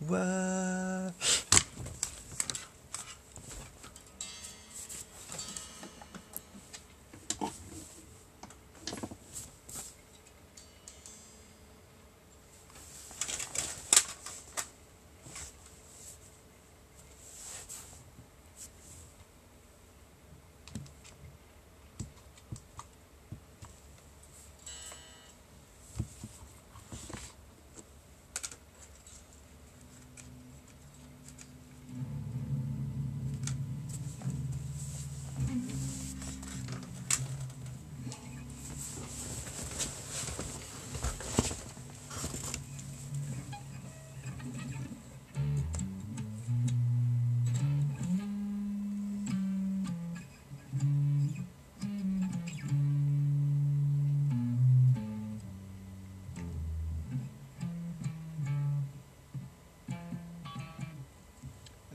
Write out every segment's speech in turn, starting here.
Whoa.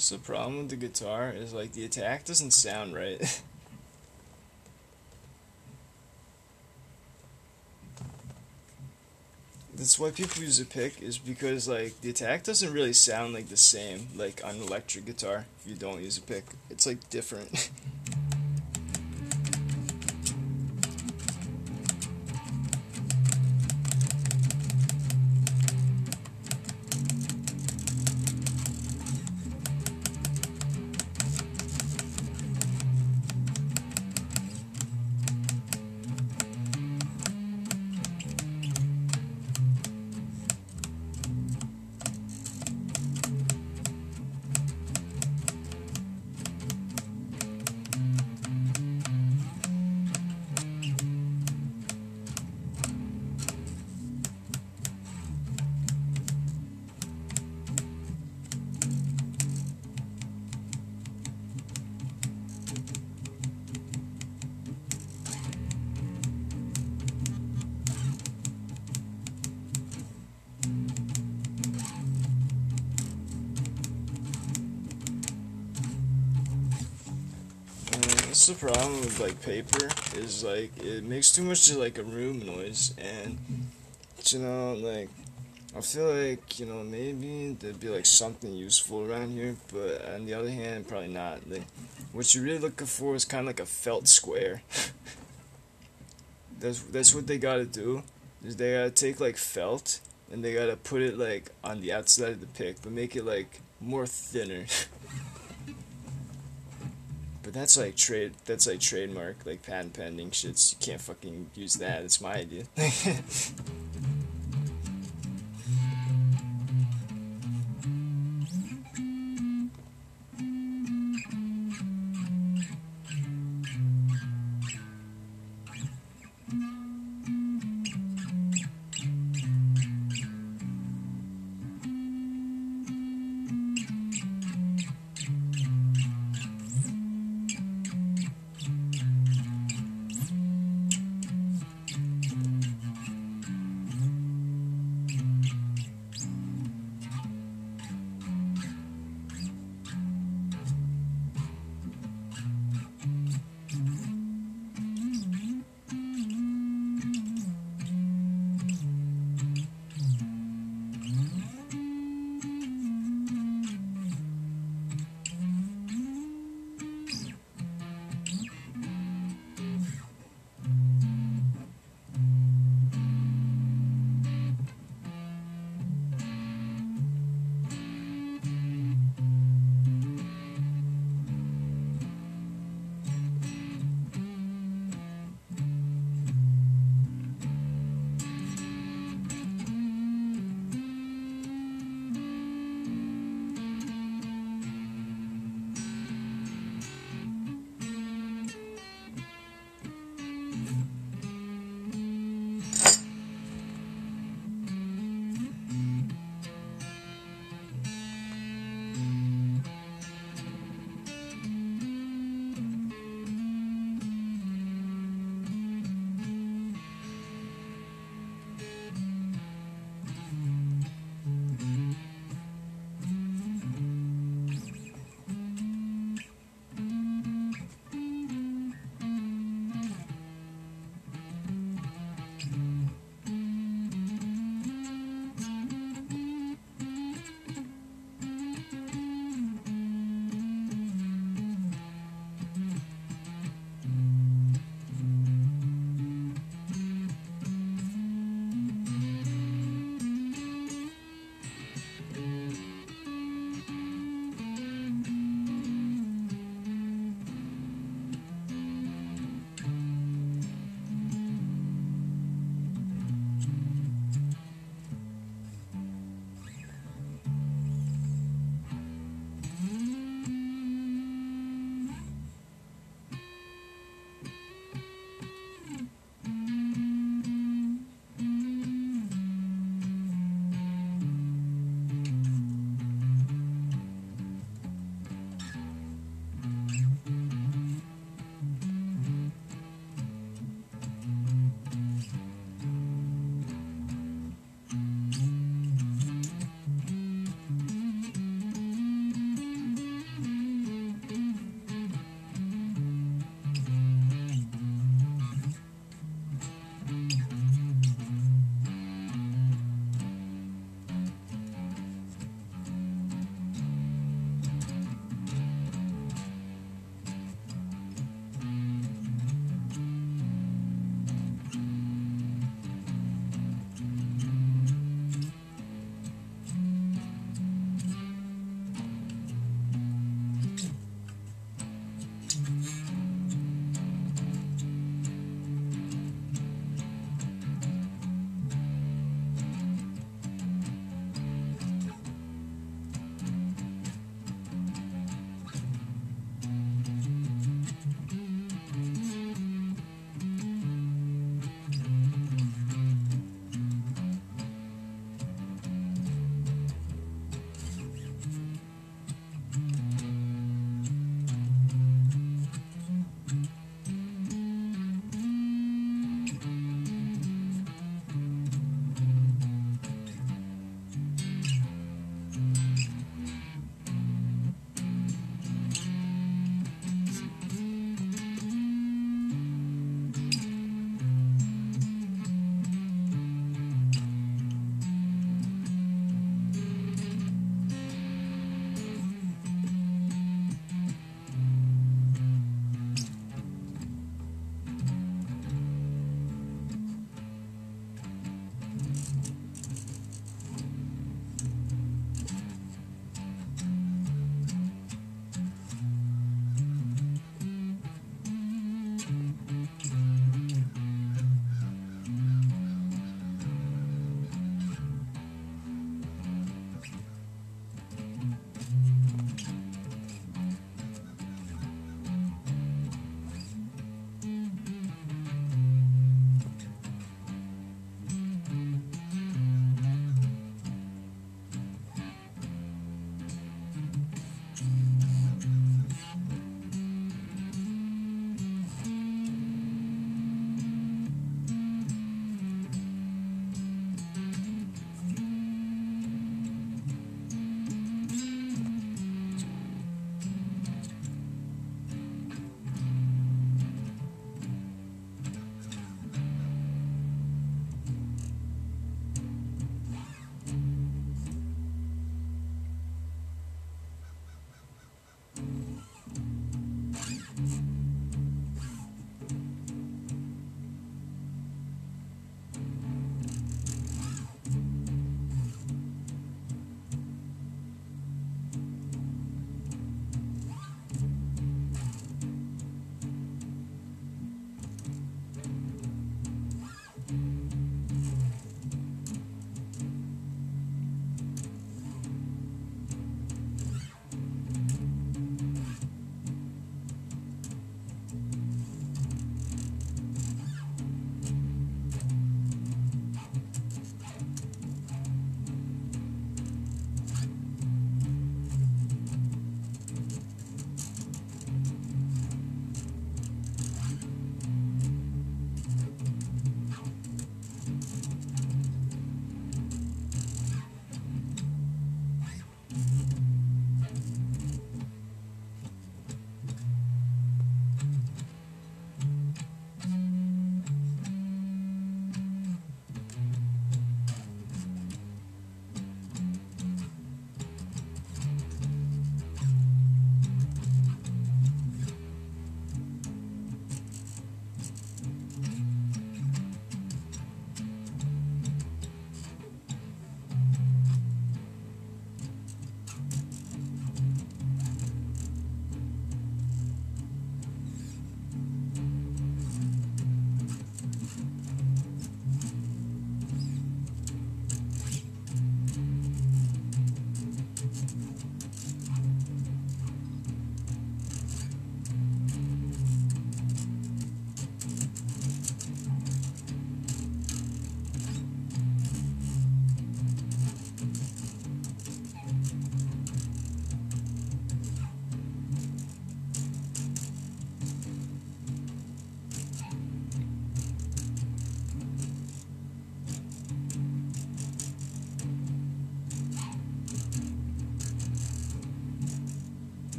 That's the problem with the guitar is like the attack doesn't sound right. That's why people use a pick is because like the attack doesn't really sound like the same like on electric guitar if you don't use a pick. It's like different. That's the problem with like paper is like it makes too much of like a room noise and you know like I feel like you know maybe there'd be like something useful around here but on the other hand probably not. Like what you're really looking for is kind of like a felt square. That's that's what they gotta do is they gotta take like felt and they gotta put it like on the outside of the pick but make it like more thinner But that's like trade. That's like trademark, like patent pending shits. You can't fucking use that. It's my idea.